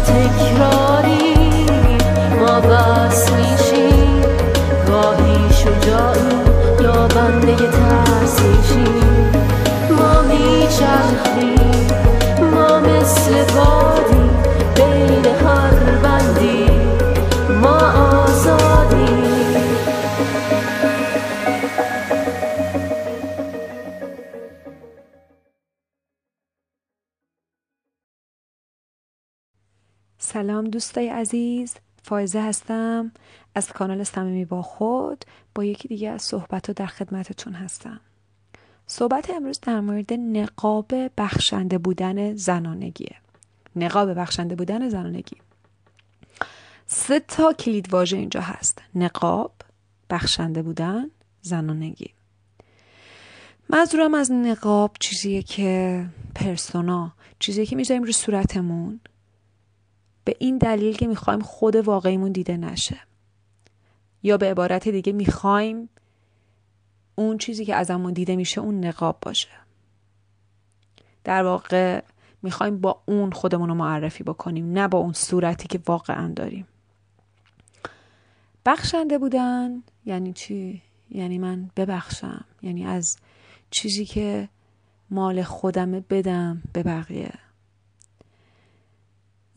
تکراری. ما دوستای عزیز فایزه هستم. از کانال صمیمی با خود با یکی دیگه از صحبت در خدمتتون هستم. صحبت امروز در مورد نقاب بخشنده بودن زنانگیه. نقاب بخشنده بودن زنانگی. سه تا کلید واژه اینجا هست. نقاب بخشنده بودن زنانگی. منظورم از نقاب چیزیه که پرسونا چیزیه که می‌ذاریم رو صورتمون. به این دلیل که می‌خوایم خود واقعیمون دیده نشه. یا به عبارت دیگه می‌خوایم اون چیزی که ازمون دیده میشه اون نقاب باشه. در واقع می‌خوایم با اون خودمون رو معرفی بکنیم نه با اون صورتی که واقعا داریم. بخشنده بودن یعنی چی؟ یعنی من ببخشم. یعنی از چیزی که مال خودمه بدم به بقیه.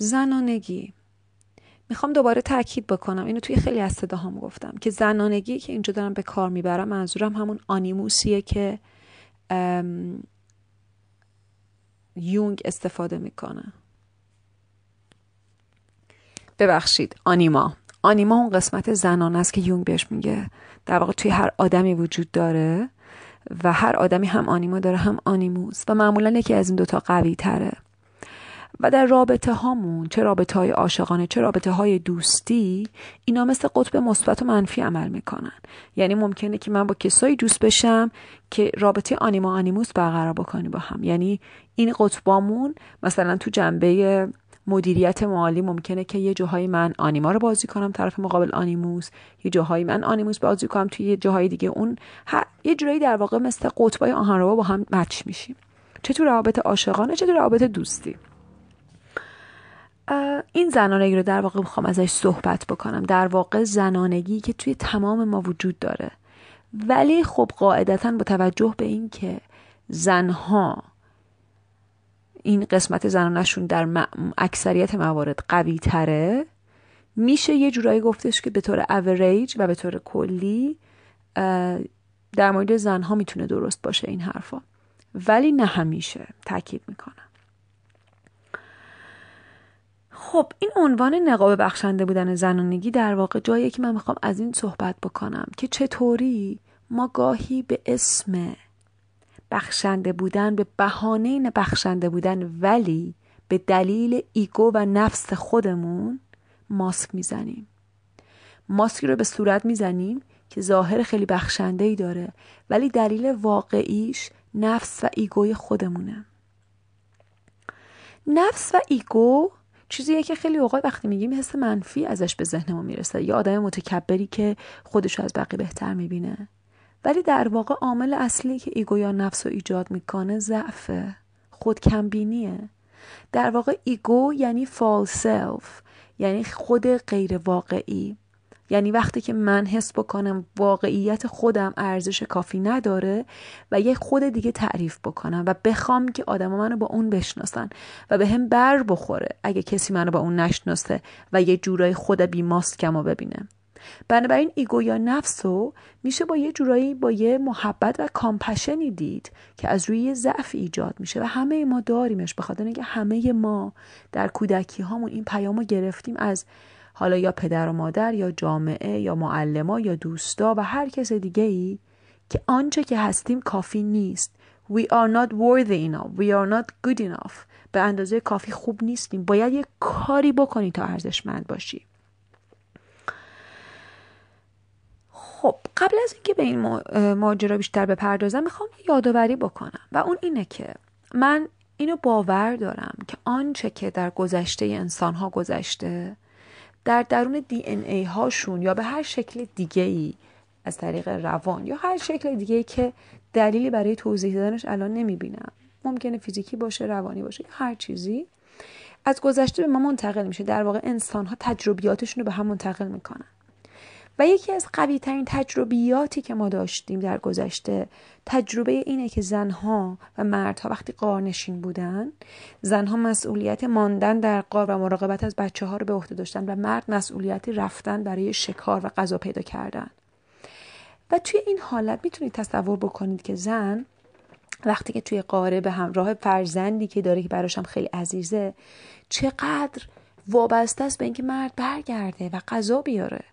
زنانگی. می‌خوام دوباره تاکید بکنم. اینو توی خیلی از صداهام گفتم که زنانگی که اینجا دارم به کار می‌برم منظورم همون آنیموسیه که یونگ استفاده می‌کنه. ببخشید آنیما. آنیما اون قسمت زنان است که یونگ بهش میگه. در واقع توی هر آدمی وجود داره و هر آدمی هم آنیما داره هم آنیموس. و معمولا یکی از این دوتا قوی تره و در رابطه هامون چه رابطه های عاشقانه چه رابطه های دوستی اینا مثل قطب مثبت و منفی عمل می‌کنن. یعنی ممکنه که من با کسایی دوست بشم که رابطه آنیما آنیموس برقرار بکنی با هم. یعنی این قطبامون مثلا تو جنبه مدیریت مالی ممکنه که یه جاهایی من آنیما رو بازی کنم طرف مقابل آنیموس یه جاهایی من آنیموس بازی کنم توی یه جاهای دیگه اون یه جورایی در واقع مثل قطبای آهنربا با هم مچ میشیم. چه روابط عاشقانه چه تو روابط دوستی. این زنانگی رو در واقع می‌خوام ازش صحبت بکنم. در واقع زنانگی که توی تمام ما وجود داره. ولی خب قاعدتا با توجه به این که زنها این قسمت زنانشون در اکثریت موارد قوی تره میشه یه جورایی گفتش که به طور اوریج و به طور کلی در مورد زنها می‌تونه درست باشه این حرفا. ولی نه همیشه تاکید می‌کنم. خب این عنوان نقاب بخشنده بودن زنانگی در واقع جایی که من می‌خوام از این صحبت بکنم که چطوری ما گاهی به اسم بخشنده بودن به بهانه بخشنده بودن ولی به دلیل ego و نفس خودمون ماسک می‌زنیم. ماسکی رو به صورت می‌زنیم که ظاهر خیلی بخشنده ای داره ولی دلیل واقعیش نفس و ego ی خودمونه. نفس و ego چیزیه که خیلی اوقات وقتی میگیم حس منفی ازش به ذهن ما می‌رسه. یا آدم متکبری که خودش از بقیه بهتر می‌بینه. ولی در واقع عامل اصلی که ego یا نفس رو ایجاد می‌کنه ضعفه. خود کمبینیه. در واقع ego یعنی false self یعنی خود غیر واقعی. یعنی وقتی که من حس بکنم واقعیت خودم ارزش کافی نداره و یه خود دیگه تعریف بکنم و بخوام که آدم منو با اون بشناسن و به هم بر بخوره اگه کسی منو با اون نشناسه و یه جورای خود بی ماسکم رو ببینه. بنابراین ego یا نفس رو میشه با یه جورایی با یه محبت و compassion ی دید که از روی ضعف ایجاد میشه و همه ما داریمش به خاطر اینکه همه ما در کودکی هامون این پیامو گرفتیم از حالا یا پدر و مادر یا جامعه یا معلما یا دوستا و هر کس دیگه ای که آنچه که هستیم کافی نیست. We are not worthy enough. We are not good enough. به اندازه کافی خوب نیستیم. باید یه کاری بکنی تا ارزشمند باشی. خب قبل از اینکه به این ماجرا بیشتر بپردازم می‌خوام یادآوری بکنم. و اون اینه که من اینو باور دارم که آنچه که در گذشته انسان ها گذشته در درون دی ان ای هاشون یا به هر شکل دیگه ای از طریق روان یا هر شکل دیگه ای که دلیلی برای توضیح دادنش الان نمی‌بینم. ممکنه فیزیکی باشه روانی باشه هر چیزی. از گذشته به ما منتقل میشه. در واقع انسان ها تجربیاتشون رو به هم منتقل می‌کنن. و یکی از قوی ترین تجربیاتی که ما داشتیم در گذشته تجربه اینه که زنها و مردها وقتی قارنشین بودن زنها مسئولیت ماندن در قار و مراقبت از بچه ها رو به عهده داشتن و مرد مسئولیت رفتن برای شکار و غذا پیدا کردن. و توی این حالت می‌تونید تصور بکنید که زن وقتی که توی قاره به همراه فرزندی که داره که براشم خیلی عزیزه چقدر وابسته است به اینکه مرد برگرده و غذا بیاره.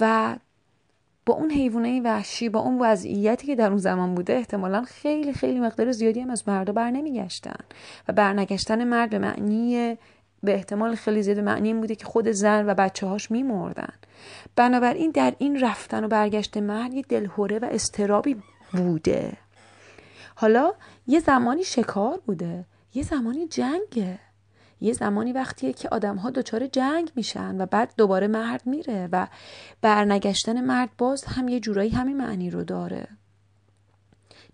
و با اون حیوانه وحشی با اون وضعیتی که در اون زمان بوده احتمالا خیلی خیلی مقدار زیادی هم از مردا بر نمیگشتن و برنگشتن مرد به معنی به احتمال خیلی زیاد معنی این بوده که خود زن و بچه هاش میمردن. بنابراین در این رفتن و برگشت مرد یه دلهوره و استرابی بوده. حالا یه زمانی شکار بوده یه زمانی جنگه. یه زمانی وقتیه که آدم ها دچار جنگ میشن و بعد دوباره مرد میره و برنگشتن مرد باز هم یه جورایی همین معنی رو داره.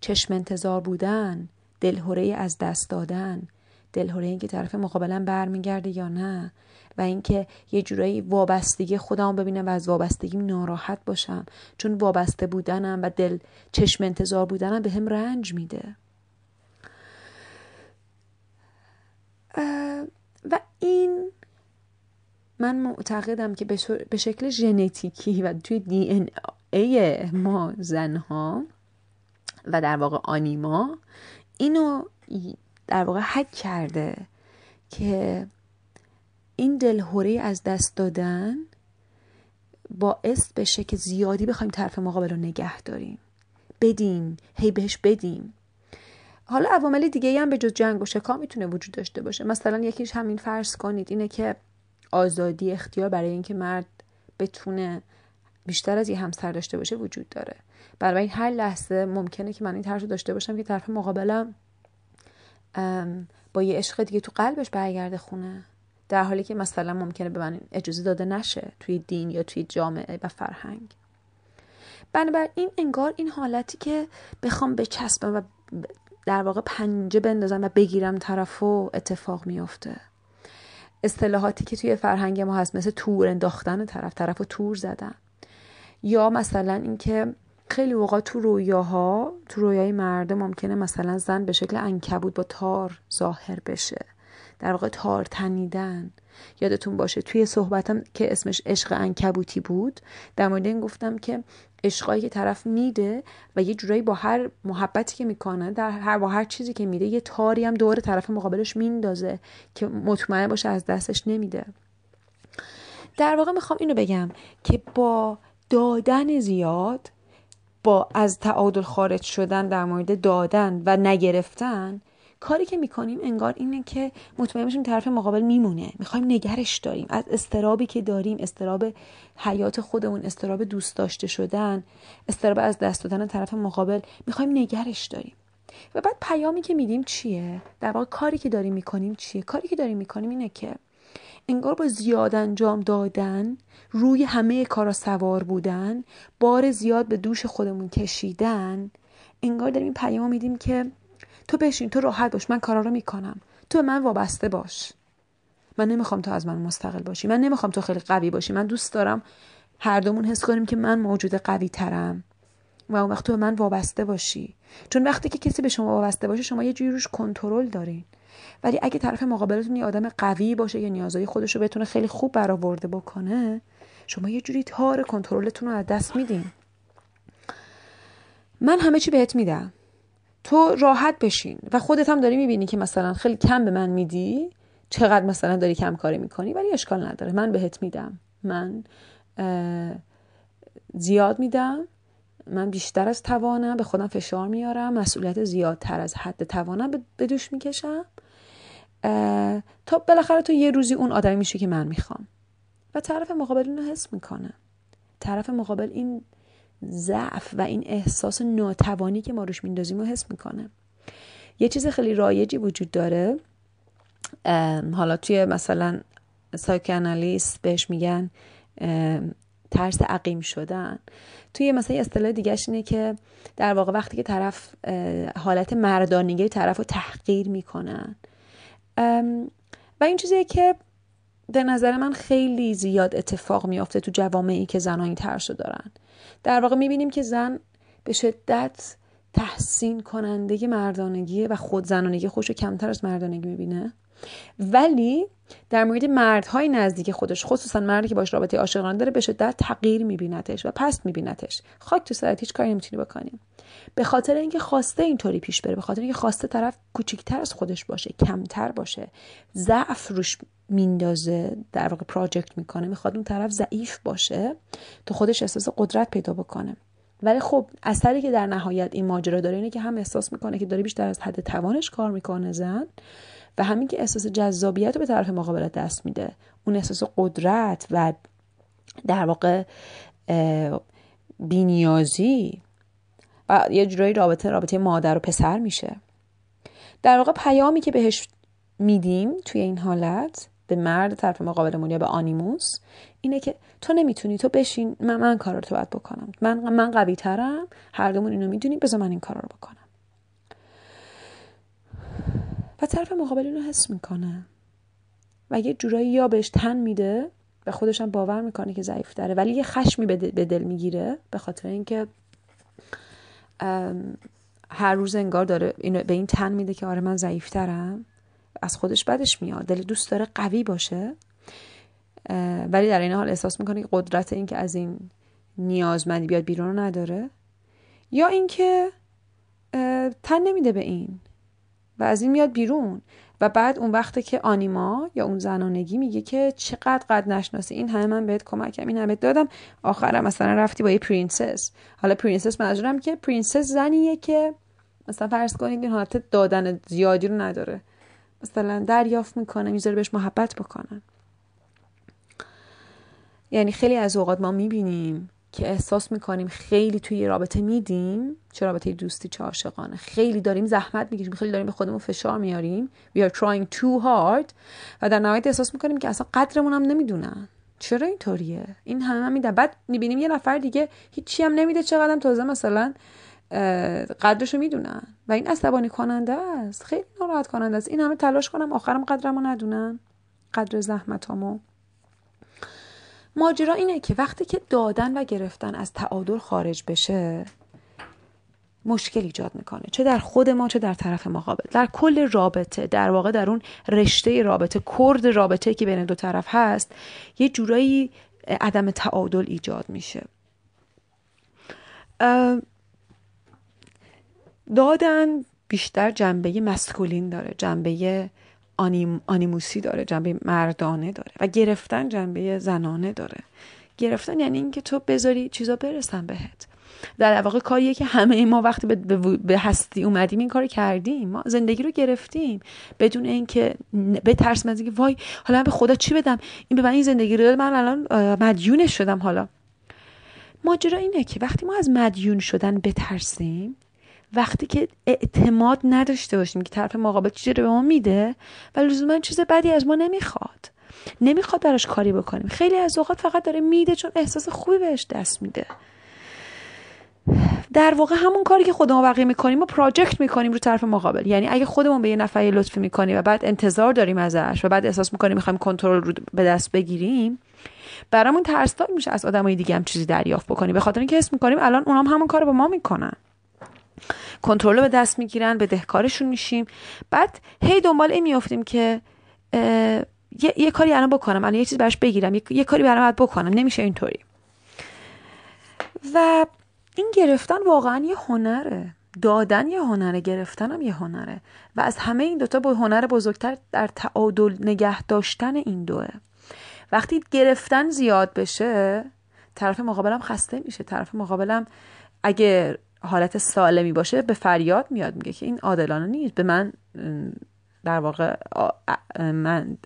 چشم انتظار بودن دلهوره از دست دادن دلهوره اینکه طرف مقابلا برمیگرده یا نه و اینکه یه جورایی وابستگی خودم ببینم و از وابستگیم ناراحت باشم. چون وابسته بودنم و دل چشم انتظار بودنم به هم رنج میده. و این من معتقدم که به شکل ژنتیکی و توی دی ان ای ما زنها و در واقع آنیما اینو در واقع حک کرده که این دلهوره از دست دادن باعث بشه که زیادی بخوایم طرف مقابل رو نگه داریم. بدیم. هی بهش بدیم. حالا عوامل دیگه هم به جز جنگ و شکا می‌تونه وجود داشته باشه. مثلا یکیش همین فرض کنید اینه که آزادی اختیار برای اینکه مرد بتونه بیشتر از یه همسر داشته باشه وجود داره. برای هر لحظه ممکنه که من این طرز داشته باشم که طرف مقابلم با یه عشق دیگه تو قلبش برگرده خونه. در حالی که مثلا ممکنه به من اجازه داده نشه توی دین یا توی جامعه و فرهنگ. بنابراین انگار این حالتی که بخوام بچسبم و در واقع پنجه بندازم و بگیرم طرف و اتفاق میافته. اصطلاحاتی که توی فرهنگ ما هست مثل تور انداختن طرف طرف و تور زدن. یا مثلا اینکه خیلی اوقات تو رویاها تو رویای مرده ممکنه مثلا زن به شکل انکبود با تار ظاهر بشه. در واقع تار تنیدن. یادتون باشه توی صحبتم که اسمش عشق انکبوتی بود در مورد این گفتم که عشقایی که طرف میده و یه جورایی با هر محبتی که می‌کنه در هر با هر چیزی که میده یه تاری هم دور طرف مقابلش میندازه که مطمئن باشه از دستش نمیده. در واقع می‌خوام اینو بگم که با دادن زیاد با از تعادل خارج شدن در مورد دادن و نگرفتن کاری که می‌کنیم انگار اینه که مطمئن باشیم طرف مقابل میمونه. می‌خوایم نگرش داریم. از استرابی که داریم استراب حیات خودمون استراب دوست داشته شدن استراب از دست دادن طرف مقابل می‌خوایم نگرش داریم. و بعد پیامی که میدیم چیه؟ در واقع کاری که داریم می‌کنیم چیه؟ کاری که داریم می‌کنیم اینه که انگار با زیاد انجام دادن روی همه کارا سوار بودن بار زیاد به دوش خودمون کشیدن انگار داریم این پیام میدیم که تو بشین تو راحت باش من کارا رو می‌کنم. تو به من وابسته باش. من نمی‌خوام تو از من مستقل باشی. من نمی‌خوام تو خیلی قوی باشی. من دوست دارم هر دومون حس کنیم که من موجود قوی ترم. و اون وقت تو به من وابسته باشی. چون وقتی که کسی به شما وابسته باشه شما یه جوری کنترل دارین. ولی اگه طرف مقابلتون یه آدم قوی باشه یا نیازهای خودش رو بتونه خیلی خوب برآورده بکنه شما یه جوری تار کنترلتون رو از دست میدین. من همه چی بهت میدم. تو راحت بشین و خودت هم داری می‌بینی که مثلا خیلی کم به من میدی چقدر مثلا داری کم کاری می‌کنی؟ ولی اشکال نداره. من بهت میدم. من زیاد میدم. من بیشتر از توانم. به خودم فشار میارم. مسئولیت زیادتر از حد توانم به دوش می‌کشم. تا بالاخره تو یه روزی اون آدمی میشه که من می‌خوام. و طرف مقابل اینو حس می‌کنه. طرف مقابل این ضعف و این احساس ناتوانی که ما روش میندازیم رو حس می‌کنه. یه چیز خیلی رایجی وجود داره. حالا توی مثلا سایکانالیست بهش میگن ترس عقیم شدن. توی مثلا یه اصطلاح دیگهش اینه که در واقع وقتی که طرف حالت مردانگی طرف رو تحقیر می‌کنن. و این چیزیه که به نظر من خیلی زیاد اتفاق میافته تو جوامعی که زنان این ترس دارن. در واقع می‌بینیم که زن به شدت تحسین کننده مردانگی و خود زنانگی خوش کمتر از مردانگی می‌بینه. ولی در مورد مردهای نزدیک خودش خصوصا مردی که باش رابطه عاشقانه داره به شدت تغییر میبینتش و پست میبینتش. خاک تو سرت هیچ کاری نمی‌تونی بکنیم به خاطر اینکه خواسته اینطوری پیش بره به خاطر اینکه خواسته طرف کوچیکتر از خودش باشه کمتر باشه ضعف روش میندازه در واقع پراجکت می‌کنه می‌خواد اون طرف ضعیف باشه تو خودش احساس قدرت پیدا بکنه. ولی خب اثری که در نهایت این ماجرا داره اینه که هم احساس می‌کنه که داره بیشتر از حد توانش کار می‌کنه زن و همین که احساس جذابیت رو به طرف مقابل دست میده. اون احساس قدرت و در واقع بینیازی و یه جورایی رابطه رابطه مادر و پسر میشه. در واقع پیامی که بهش میدیم توی این حالت به مرد طرف مقابلمون یا به آنیموس اینه که تو نمی‌تونی تو بشین من من کار رو تو باید بکنم. من من قوی ترم هر دومون اینو می‌دونیم بذار من این کار رو بکنم. و طرف مقابل اینو حس می‌کنه. و یه جورایی یا بهش تن میده و خودش هم باور می‌کنه که ضعیف داره ولی یه خشمی به دل می‌گیره به خاطر اینکه هر روز انگار داره اینو به این تن میده که آره من ضعیفترم. از خودش بدش میاد. دل دوست داره قوی باشه. ولی در این حال احساس می‌کنه که قدرت این که از این نیازمندی بیاد بیرون رو نداره. یا اینکه تن نمیده به این. و از این میاد بیرون. و بعد اون وقته که آنیما یا اون زنانگی میگه که چقدر قد نشناسی. این همه من بهت کمکم این همه دادم. آخرم مثلا رفتی با یه princess. حالا princess منظورم که princess زنیه که مثلا فرض کنید این حالت دادن زیادی رو نداره. مثلا دریافت می‌کنه می‌ذاره بهش محبت بکنن یعنی خیلی از اوقات ما می‌بینیم که احساس می‌کنیم خیلی توی رابطه میدیم چه رابطه دوستی چه عاشقانه. خیلی داریم زحمت می‌کشیم خیلی داریم به خودمون فشار میاریم. We are trying too hard. و در نهایت احساس می‌کنیم که اصلا قدرمون هم نمی‌دونن. چرا اینطوریه؟ این همه هم میدن بعد می‌بینیم یه نفر دیگه هیچی هم نمیده چقدر تازه مثلا قدرشو می‌دونن. و این عصبانی کننده است. خیلی ناراحت کننده است. این همه تلاش کنم آخرم قدرمو ندونن. قدر زحمتامو. ماجرا اینه که وقتی که دادن و گرفتن از تعادل خارج بشه مشکل ایجاد می‌کنه. چه در خود ما چه در طرف مقابل. در کل رابطه در واقع در اون رشته رابطه کرد رابطه که بین دو طرف هست یه جورایی عدم تعادل ایجاد میشه. دادن بیشتر جنبه مسکولین داره جنبه آنیم، آنیموسی داره جنبه مردانه داره و گرفتن جنبه زنانه داره. گرفتن یعنی اینکه تو بذاری چیزا برسن بهت. در واقع کاریه که همه ما وقتی به هستی اومدیم این کار کردیم. ما زندگی رو گرفتیم. بدون اینکه ترس از اینکه وای حالا من به خدا چی بدم؟ این به من این زندگی رو من الان مدیونش شدم حالا. ماجرا اینه که وقتی ما از مدیون شدن بترسیم وقتی که اعتماد نداشته باشیم که طرف مقابل چیزی رو به ما میده و لزوما چیز بدی از ما نمی‌خواد. نمی‌خواد براش کاری بکنیم. خیلی از اوقات فقط داره میده چون احساس خوبی بهش دست میده. در واقع همون کاری که خودمون بقیه می‌کنیم و پراجکت می‌کنیم رو طرف مقابل. یعنی اگه خودمون به یه نفر لطفی می‌کنیم و بعد انتظار داریم ازش و بعد احساس می‌کنیم می‌خوایم کنترل رو به دست بگیریم برامون ترسناک میشه از آدمای دیگه هم چیزی دریافت بکنیم. به خاطر اینکه حس می‌کنیم الان اونام همون کار با ما می‌کنن. کنترل به دست می‌گیرن به دهکارشون میشیم. بعد هی دنبال این میافتیم که یه،, یه کاری الان بکنم الان یه چیز براش بگیرم یه, یه کاری برام بکنم. نمیشه اینطوری. و این گرفتن واقعا یه هنره. دادن یه هنره گرفتن هم یه هنره. و از همه این دوتا با هنر بزرگتر در تعادل نگه داشتن این دوه. وقتی گرفتن زیاد بشه طرف مقابلم خسته میشه. طرف مقابلم اگه حالت سالمی باشه به فریاد میاد میگه که این عادلانه نیست. به من در واقع من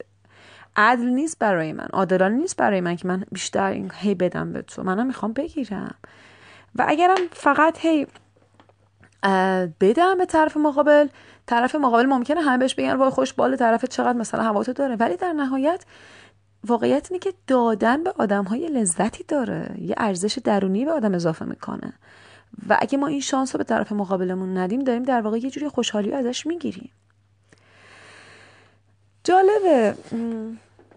عدل نیست برای من. عادلانه نیست برای من که من بیشتر این هی بدم به تو. منم می‌خوام بگیرم. و اگرم فقط هی بدم به طرف مقابل طرف مقابل ممکنه همه بهش بگن وای خوش بال طرف چقدر مثلا هواتو داره. ولی در نهایت واقعیت اینه که دادن به آدم های لذتی داره. یه ارزش درونی به آدم اضافه می‌کنه. و اگه ما این شانس رو به طرف مقابلمون ندیم داریم در واقع یه جوری خوشحالی ازش می‌گیریم. جالبه.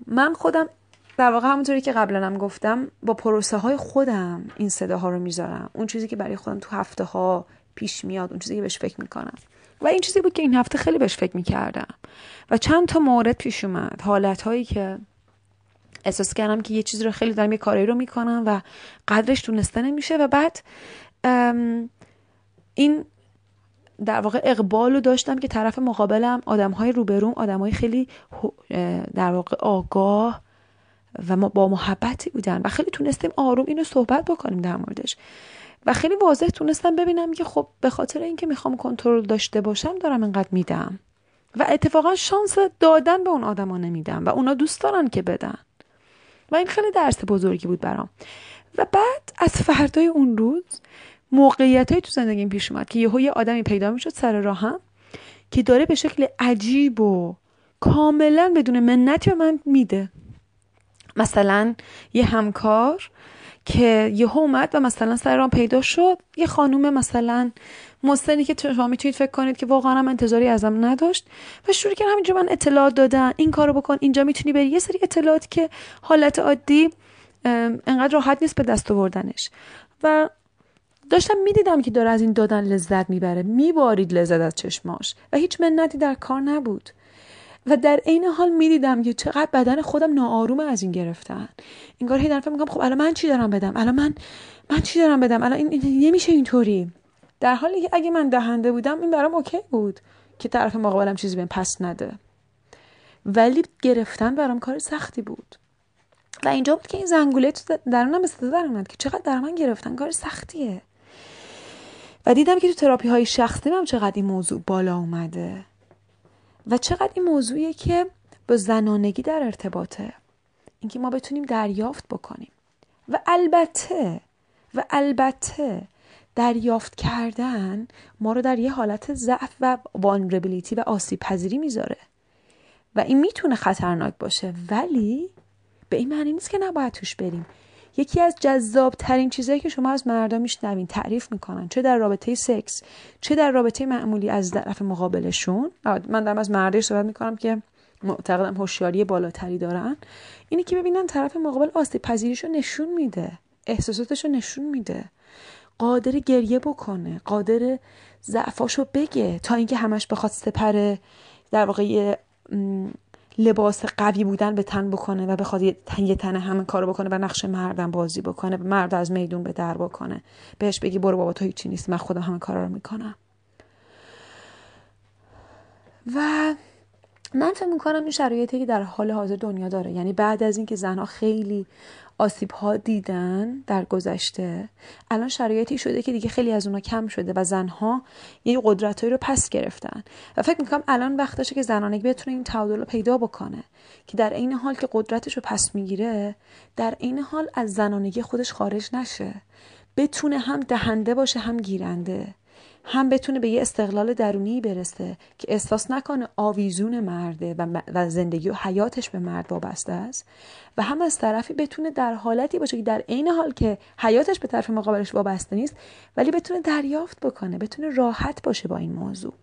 من خودم در واقع همونطوری که قبلا هم گفتم با پروسه های خودم این صداها رو می‌ذارم. اون چیزی که برای خودم تو هفته ها پیش میاد اون چیزی که بهش فکر می‌کنم. و این چیزی بود که این هفته خیلی بهش فکر می‌کردم. و چند تا مورد پیش اومد. حالت هایی که احساس کردم که یه چیزی رو خیلی دارم یه کاری رو می‌کنم و قدرش دونسته نمیشه. و بعد این در واقع اقبال رو داشتم که طرف مقابلم آدم های روبروم آدم های خیلی در واقع آگاه و با محبتی بودن و خیلی تونستیم آروم اینو صحبت بکنیم در موردش. و خیلی واضح تونستم ببینم که خب به خاطر اینکه می‌خوام کنترل داشته باشم دارم اینقدر میدم. و اتفاقا شانس دادن به اون آدما نمیدم و اونا دوست دارن که بدن. و این خیلی درس بزرگی بود برام. و بعد از فردای اون روز موقعیت های تو زندگیم پیش اومد که یهو یه آدمی پیدا می‌شد سر راهم که داره به شکل عجیب و کاملا بدون منتی به من میده. مثلا یه همکار که یهو اومد و مثلا سر راه پیدا شد. یه خانوم مثلا مستنی که شما می‌تونید فکر کنید که واقعا هم انتظاری ازم نداشت و شروع کرد همینجا من اطلاعات دادن. این کارو بکن اینجا می‌تونی بری. یه سری اطلاعاتی که حالت عادی انقدر راحت نیست به دست آوردنش. و داشتم می‌دیدم که داره از این دادن لذت می‌بره. میبارید لذت از چشماش. و هیچ منتی در کار نبود. و در عین حال می‌دیدم که چقدر بدن خودم ناآروم از این گرفتن. انگار هی دارم میگم خب الان من چی دارم بدم؟ الان من من چی دارم بدم؟ الان این, این نمیشه اینطوری. در حالی که اگه من دهنده بودم این برام اوکی بود که طرف مقابلم چیزی بهم پس نده. ولی گرفتن برام کار سختی بود. و اینجا بود که این زنگوله تو درونم صدا در که چقدر در من گرفتن. کار سختیه. و دیدم که تو تراپی های شخصی هم چقدر این موضوع بالا اومده. و چقدر این موضوعیه که با زنانگی در ارتباطه. اینکه ما بتونیم دریافت بکنیم. و البته و البته دریافت کردن ما رو در یه حالت ضعف و وانربیلیتی و آسیب پذیری می‌ذاره. و این می‌تونه خطرناک باشه ولی به این معنی نیست که نباید توش بریم. یکی از جذاب ترین چیزهایی که شما از مردا میشنوین تعریف می‌کنن. چه در رابطه سکس چه در رابطه معمولی از طرف مقابلشون. من دارم از مردش صحبت می‌کنم که معتقدم هوشیاری بالاتری دارن. اینه که ببینن طرف مقابل آسیب پذیریشو نشون میده احساساتشو نشون میده. قادر گریه بکنه قادر ضعفاشو بگه تا اینکه همش بخواد سپره. در واقع لباس قوی بودن به تن بکنه و بخواد یه تن همه کارو بکنه و نقش مردم بازی بکنه مرد از میدون به در بکنه. بهش بگی برو بابا تو هیچی نیست من خودم همه کارا رو می‌کنم. و من فکر می‌کنم این شرایطی که در حال حاضر دنیا داره یعنی بعد از اینکه زنها خیلی آسیب ها دیدن در گذشته الان شرایطی شده که دیگه خیلی از اونا کم شده و زنها یه قدرتهایی رو پس گرفتن. و فکر می‌کنم الان وقتشه که زنانگی بتونه این تعادل رو پیدا بکنه که در این حال که قدرتش رو پس می‌گیره در این حال از زنانگی خودش خارج نشه. بتونه هم دهنده باشه هم گیرنده. هم بتونه به یه استقلال درونی برسه که احساس نکنه آویزون مرده و زندگی و حیاتش به مرد وابسته است و هم از طرفی بتونه در حالتی باشه که در عین حال که حیاتش به طرف مقابلش وابسته نیست ولی بتونه دریافت بکنه بتونه راحت باشه با این موضوع.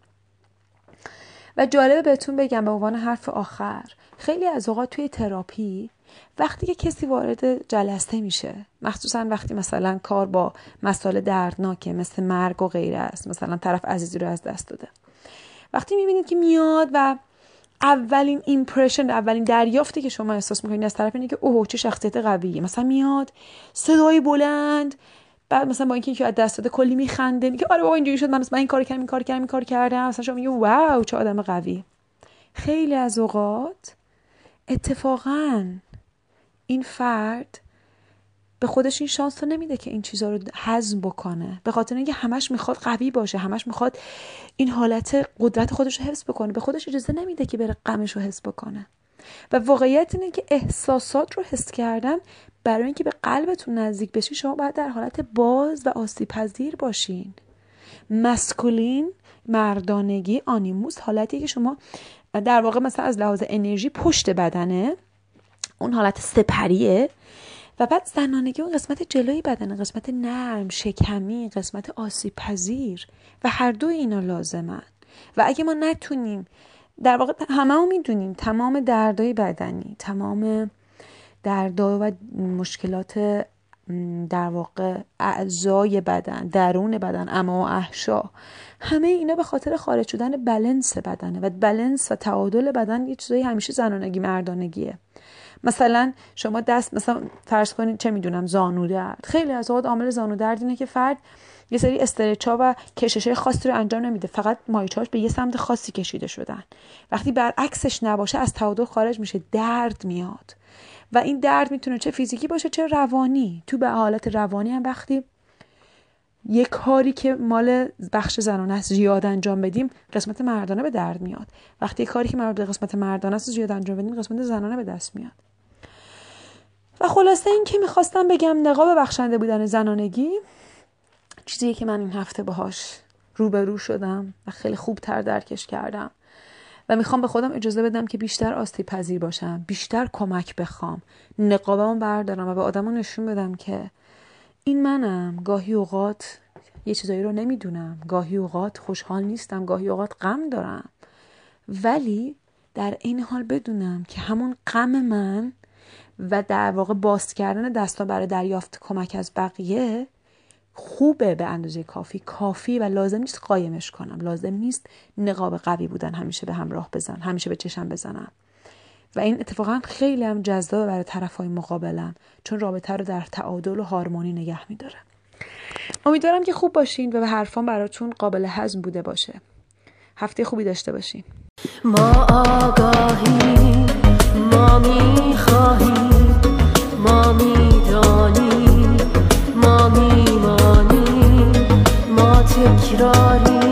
و جالبه بهتون بگم به عنوان حرف آخر خیلی از اوقات توی تراپی وقتی که کسی وارد جلسه میشه مخصوصا وقتی مثلا کار با مسائل دردناکه مثل مرگ و غیره است مثلا طرف عزیزی رو از دست داده. وقتی می‌بینید که میاد و اولین ایمپرشن اولین دریافتی که شما احساس می‌کنید از طرف اینه که اوه چه شخصیت قویه. مثلا میاد صدای بلند بعد مثلا با اینکه یکی از دست داده کلی میخنده میگه آره بابا اینجوری شد من من این کار کردم این کار کردم این کار کردم. مثلا شما میگه واو چه آدم قوی خیلی از اوقات اتفاقا این فرد به خودش این شانس رو نمیده که این چیزها رو هضم بکنه. به خاطر اینکه همش می‌خواد قوی باشه همش می‌خواد این حالت قدرت خودش رو حفظ بکنه. به خودش اجازه نمیده که بره غمش رو حفظ بکنه. و واقعیت اینه که احساسات رو حس کردن برای اینکه به قلبتون نزدیک بشین شما باید در حالت باز و آسیب پذیر باشین. مسکولین مردانگی آنیموس حالتی که شما در واقع مثلا از لحاظ انرژی پشت بدنه. اون حالت سپریه. و بعد زنانگی اون قسمت جلوی بدنه قسمت نرم شکمی قسمت آسیب پذیر و هر دو اینا لازمن. و اگه ما نتونیم در واقع همه می‌دونیم تمام دردای بدنی تمام دردا و مشکلات در واقع اعضای بدن درون بدن اما و احشا همه اینا به خاطر خارج شدن بلنس بدنه. و بلنس و تعادل بدن یه چیزایی همیشه زنانگی مردانگیه. مثلا شما دست مثلا فرض کنید چه می‌دونم زانو درد خیلی از اوقات عامل زانو درد اینه که فرد یه سری استرچا و کشش خاصی رو انجام نمیده. فقط مایچاش به یه سمت خاصی کشیده شدن. وقتی برعکسش نباشه از تعادل خارج میشه. درد میاد. و این درد می‌تونه چه فیزیکی باشه چه روانی. تو به حالت روانی هم وقتی یه کاری که مال بخش زنانه است زیاد انجام بدیم قسمت مردانه به درد میاد. وقتی کاری که مربوط به قسمت مردانه است زیاد انجام بدیم قسمت زنانه به دست میاد. خلاصه این که می‌خواستم بگم نقاب بخشنده بودن زنانگی چیزی که من این هفته باهاش روبرو شدم و خیلی خوب تر درکش کردم. و می‌خوام به خودم اجازه بدم که بیشتر آستی پذیر باشم بیشتر کمک بخوام نقابمو بردارم و به آدمو نشون بدم که این منم. گاهی اوقات یه چیزایی رو نمی‌دونم گاهی اوقات خوشحال نیستم گاهی اوقات غم دارم. ولی در این حال بدونم که همون غم من و در واقع باز کردن دستا برای دریافت کمک از بقیه خوبه به اندازه کافی. کافی و لازم نیست قایمش کنم. لازم نیست نقاب قوی بودن همیشه به همراه بزن همیشه به چشم بزنم. و این اتفاقا خیلی هم جذابه برای طرف های مقابلم چون رابطه رو در تعادل و هارمونی نگه میداره. امیدوارم که خوب باشین و به حرفان براتون قابل هضم بوده باشه. هفته خوبی داشته باشین. ما آگاهی ما می‌خواهیم ما می‌دانیم ما میمانیم ما تکراری.